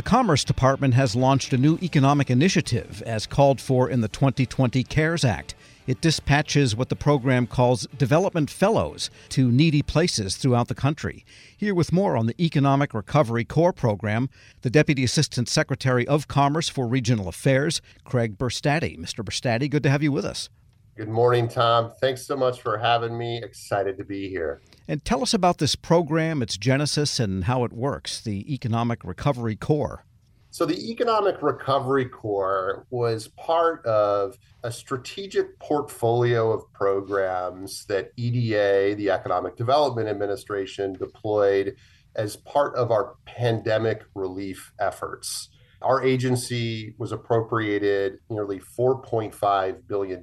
The Commerce Department has launched a new economic initiative as called for in the 2020 CARES Act. It dispatches what the program calls development fellows to needy places throughout the country. Here with more on the Economic Recovery Corps program, the Deputy Assistant Secretary of Commerce for Regional Affairs, Craig Buerstatte. Mr. Buerstatte, good to have you with us. Good morning, Tom. Thanks so much for having me. Excited to be here. And tell us about this program, its genesis, and how it works, the Economic Recovery Corps. So, the Economic Recovery Corps was part of a strategic portfolio of programs that EDA, the Economic Development Administration, deployed as part of our pandemic relief efforts. Our agency was appropriated nearly $4.5 billion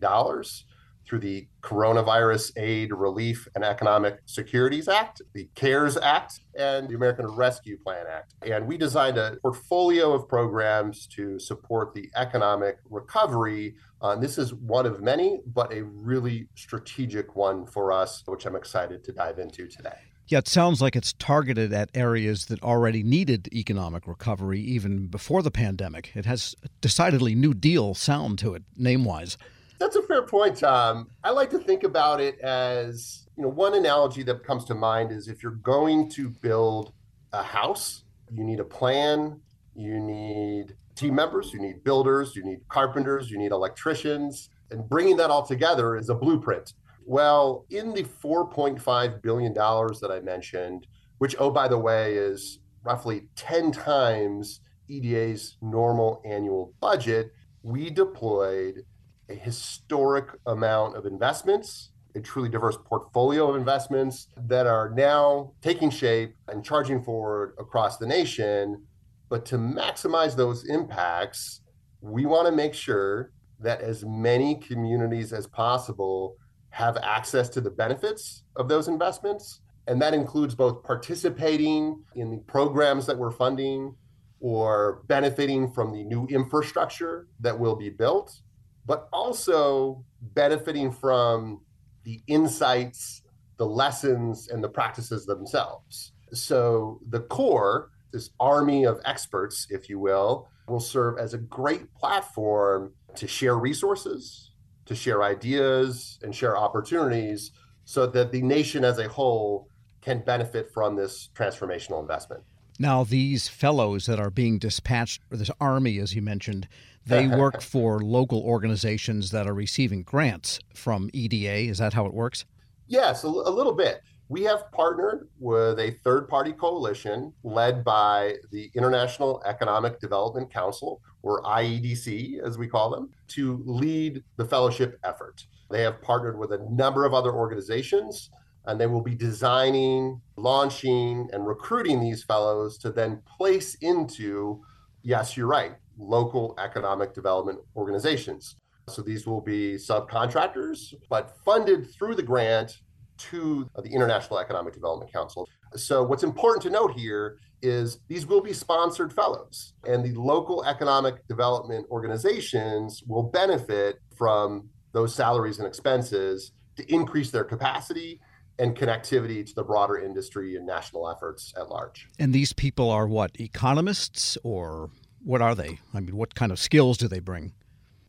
through the Coronavirus Aid, Relief, and Economic Securities Act, the CARES Act, and the American Rescue Plan Act. And we designed a portfolio of programs to support the economic recovery. Uh, this is one of many, but a really strategic one for us, which I'm excited to dive into today. Yeah, it sounds like it's targeted at areas that already needed economic recovery even before the pandemic. It has decidedly New Deal sound to it, name wise. That's a fair point, Tom. I like to think about it as you know, one analogy that comes to mind is if you're going to build a house, you need a plan, you need team members, you need builders, you need carpenters, you need electricians, and bringing that all together is a blueprint. Well, in the $4.5 billion that I mentioned, which, oh, by the way, is roughly 10 times EDA's normal annual budget, we deployed a historic amount of investments, a truly diverse portfolio of investments that are now taking shape and charging forward across the nation. But to maximize those impacts, we want to make sure that as many communities as possible have access to the benefits of those investments. And that includes both participating in the programs that we're funding or benefiting from the new infrastructure that will be built, but also benefiting from the insights, the lessons, and the practices themselves. So the core, this army of experts, if you will, will serve as a great platform to share resources, to share ideas and share opportunities so that the nation as a whole can benefit from this transformational investment. Now, these fellows that are being dispatched, or this army, as you mentioned, they work for local organizations that are receiving grants from EDA. Is that how it works? Yes, a, a little bit. We have partnered with a third party coalition led by the International Economic Development Council, or IEDC, as we call them, to lead the fellowship effort. They have partnered with a number of other organizations, and they will be designing, launching, and recruiting these fellows to then place into, yes, you're right, local economic development organizations. So these will be subcontractors, but funded through the grant to uh, the International Economic Development Council. So, what's important to note here is these will be sponsored fellows, and the local economic development organizations will benefit from those salaries and expenses to increase their capacity and connectivity to the broader industry and national efforts at large. And these people are what, economists or what are they? I mean, what kind of skills do they bring?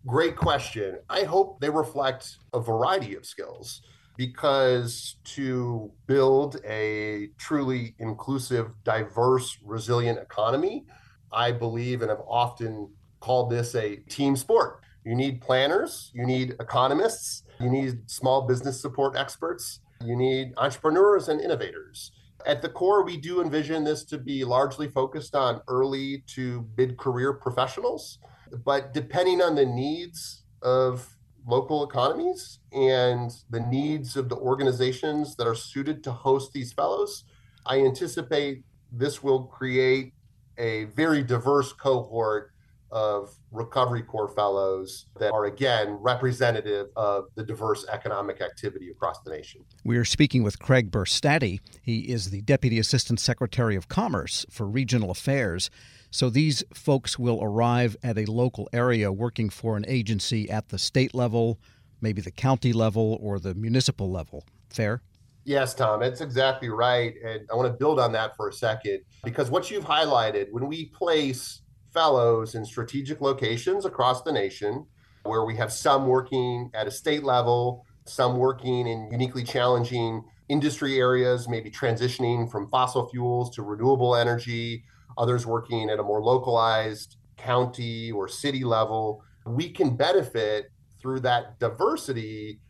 Great question. I hope they reflect a variety of skills because to build a truly inclusive, diverse, resilient economy, I believe and have often called this a team sport. You need planners, you need economists, you need small business support experts, you need entrepreneurs and innovators. At the core, we do envision this to be largely focused on early to mid career professionals. But depending on the needs of local economies and the needs of the organizations that are suited to host these fellows, I anticipate this will create a very diverse cohort of Recovery Corps fellows that are again representative of the diverse economic activity across the nation. We are speaking with Craig Buerstatte. He is the Deputy Assistant Secretary of Commerce for Regional Affairs. So these folks will arrive at a local area working for an agency at the state level, maybe the county level, or the municipal level. Fair? Yes, Tom, it's exactly right. And I want to build on that for a second because what you've highlighted, when we place fellows in strategic locations across the nation, where we have some working at a state level, some working in uniquely challenging industry areas, maybe transitioning from fossil fuels to renewable energy, others working at a more localized county or city level. We can benefit through that diversity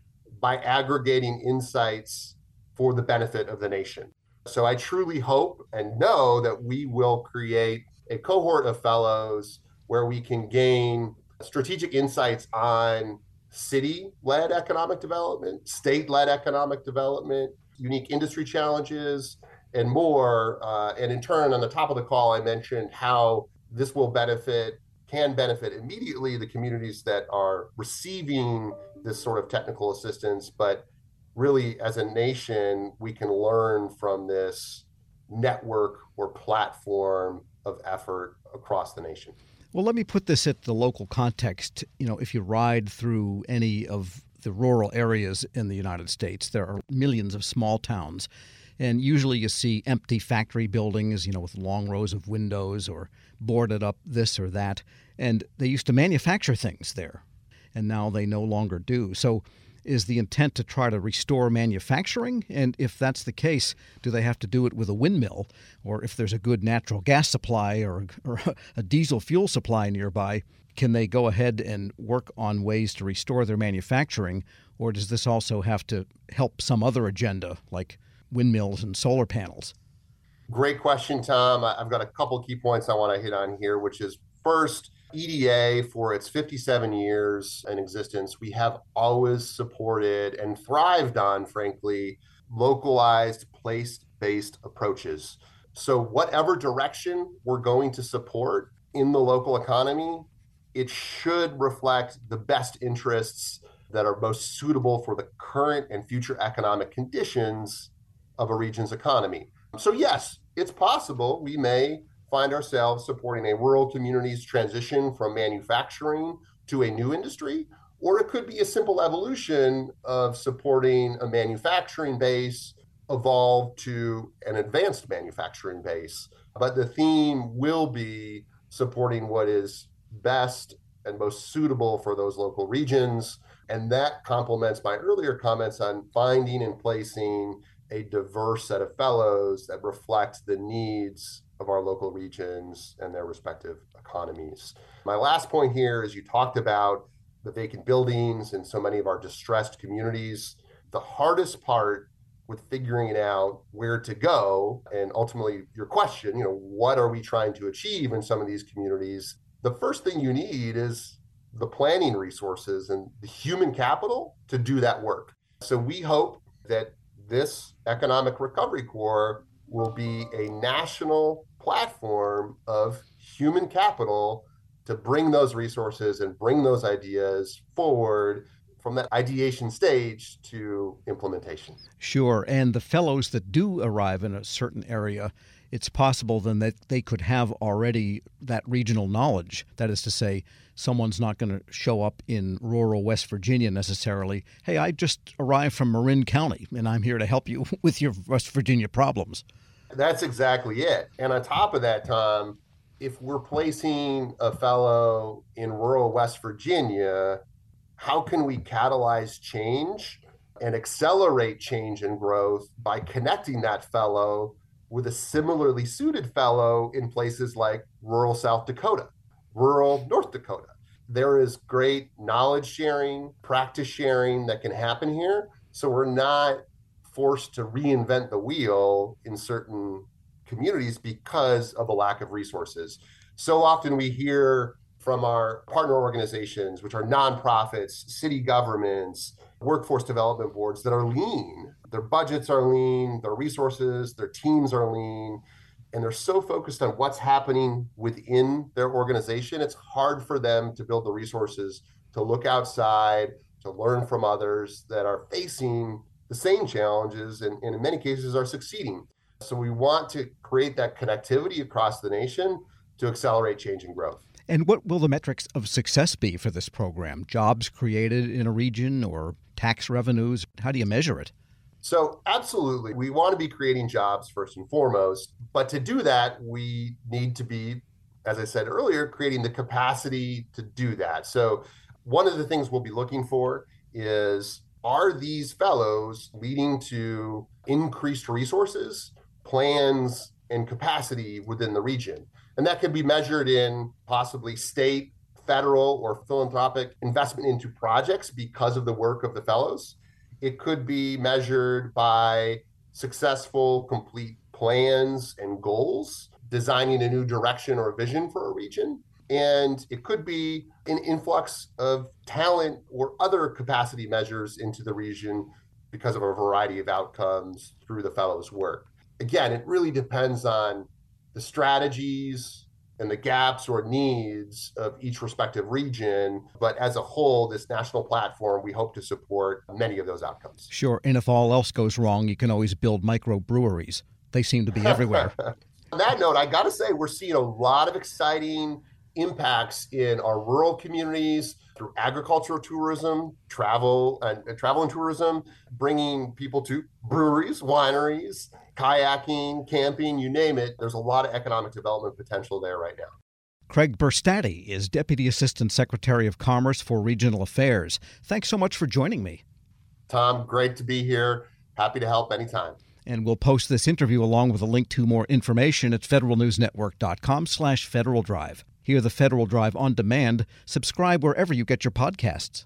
by aggregating insights for the benefit of the nation. So I truly hope and know that we will create a cohort of fellows where we can gain strategic insights on city led economic development, state led economic development, unique industry challenges, and more. Uh, and in turn, on the top of the call, I mentioned how this will benefit, can benefit immediately the communities that are receiving this sort of technical assistance, but really as a nation, we can learn from this network or platform of effort across the nation. Well, let me put this at the local context. You know, if you ride through any of the rural areas in the United States, there are millions of small towns. And usually you see empty factory buildings, you know, with long rows of windows or boarded up this or that. And they used to manufacture things there, and now they no longer do. So is the intent to try to restore manufacturing? And if that's the case, do they have to do it with a windmill? Or if there's a good natural gas supply or, or a diesel fuel supply nearby, can they go ahead and work on ways to restore their manufacturing? Or does this also have to help some other agenda like windmills and solar panels? Great question, Tom. I've got a couple key points I want to hit on here, which is first, EDA, for its 57 years in existence, we have always supported and thrived on, frankly, localized, place based approaches. So, whatever direction we're going to support in the local economy, it should reflect the best interests that are most suitable for the current and future economic conditions of a region's economy. So, yes, it's possible we may find ourselves supporting a rural community's transition from manufacturing to a new industry, or it could be a simple evolution of supporting a manufacturing base evolve to an advanced manufacturing base. But the theme will be supporting what is best and most suitable for those local regions. And that complements my earlier comments on finding and placing a diverse set of fellows that reflect the needs of our local regions and their respective economies. My last point here is you talked about the vacant buildings and so many of our distressed communities. The hardest part with figuring out where to go and ultimately your question, you know, what are we trying to achieve in some of these communities? The first thing you need is the planning resources and the human capital to do that work. So we hope that this economic recovery corps will be a national platform of human capital to bring those resources and bring those ideas forward from that ideation stage to implementation. Sure. And the fellows that do arrive in a certain area, it's possible then that they could have already that regional knowledge. That is to say, someone's not going to show up in rural West Virginia necessarily. Hey, I just arrived from Marin County and I'm here to help you with your West Virginia problems. That's exactly it. And on top of that, Tom, if we're placing a fellow in rural West Virginia, how can we catalyze change and accelerate change and growth by connecting that fellow with a similarly suited fellow in places like rural South Dakota, rural North Dakota? There is great knowledge sharing, practice sharing that can happen here. So we're not forced to reinvent the wheel in certain communities because of a lack of resources. So often we hear from our partner organizations, which are nonprofits, city governments, workforce development boards that are lean. Their budgets are lean, their resources, their teams are lean, and they're so focused on what's happening within their organization. It's hard for them to build the resources to look outside, to learn from others that are facing the same challenges and, and in many cases are succeeding. So we want to create that connectivity across the nation to accelerate change and growth. And what will the metrics of success be for this program? Jobs created in a region or tax revenues? How do you measure it? So, absolutely, we want to be creating jobs first and foremost. But to do that, we need to be, as I said earlier, creating the capacity to do that. So, one of the things we'll be looking for is are these fellows leading to increased resources, plans, and capacity within the region? And that can be measured in possibly state, federal, or philanthropic investment into projects because of the work of the fellows. It could be measured by successful, complete plans and goals, designing a new direction or vision for a region. And it could be an influx of talent or other capacity measures into the region because of a variety of outcomes through the fellows' work. Again, it really depends on the strategies and the gaps or needs of each respective region. But as a whole, this national platform, we hope to support many of those outcomes. Sure. And if all else goes wrong, you can always build microbreweries. They seem to be everywhere. On that note, I got to say, we're seeing a lot of exciting impacts in our rural communities through agricultural tourism, travel and uh, travel and tourism, bringing people to breweries, wineries, kayaking, camping, you name it. There's a lot of economic development potential there right now. Craig Buerstatte is Deputy Assistant Secretary of Commerce for Regional Affairs. Thanks so much for joining me. Tom, great to be here. Happy to help anytime. And we'll post this interview along with a link to more information at federalnewsnetwork.com slash Federal Drive. Hear the Federal Drive on demand. Subscribe wherever you get your podcasts.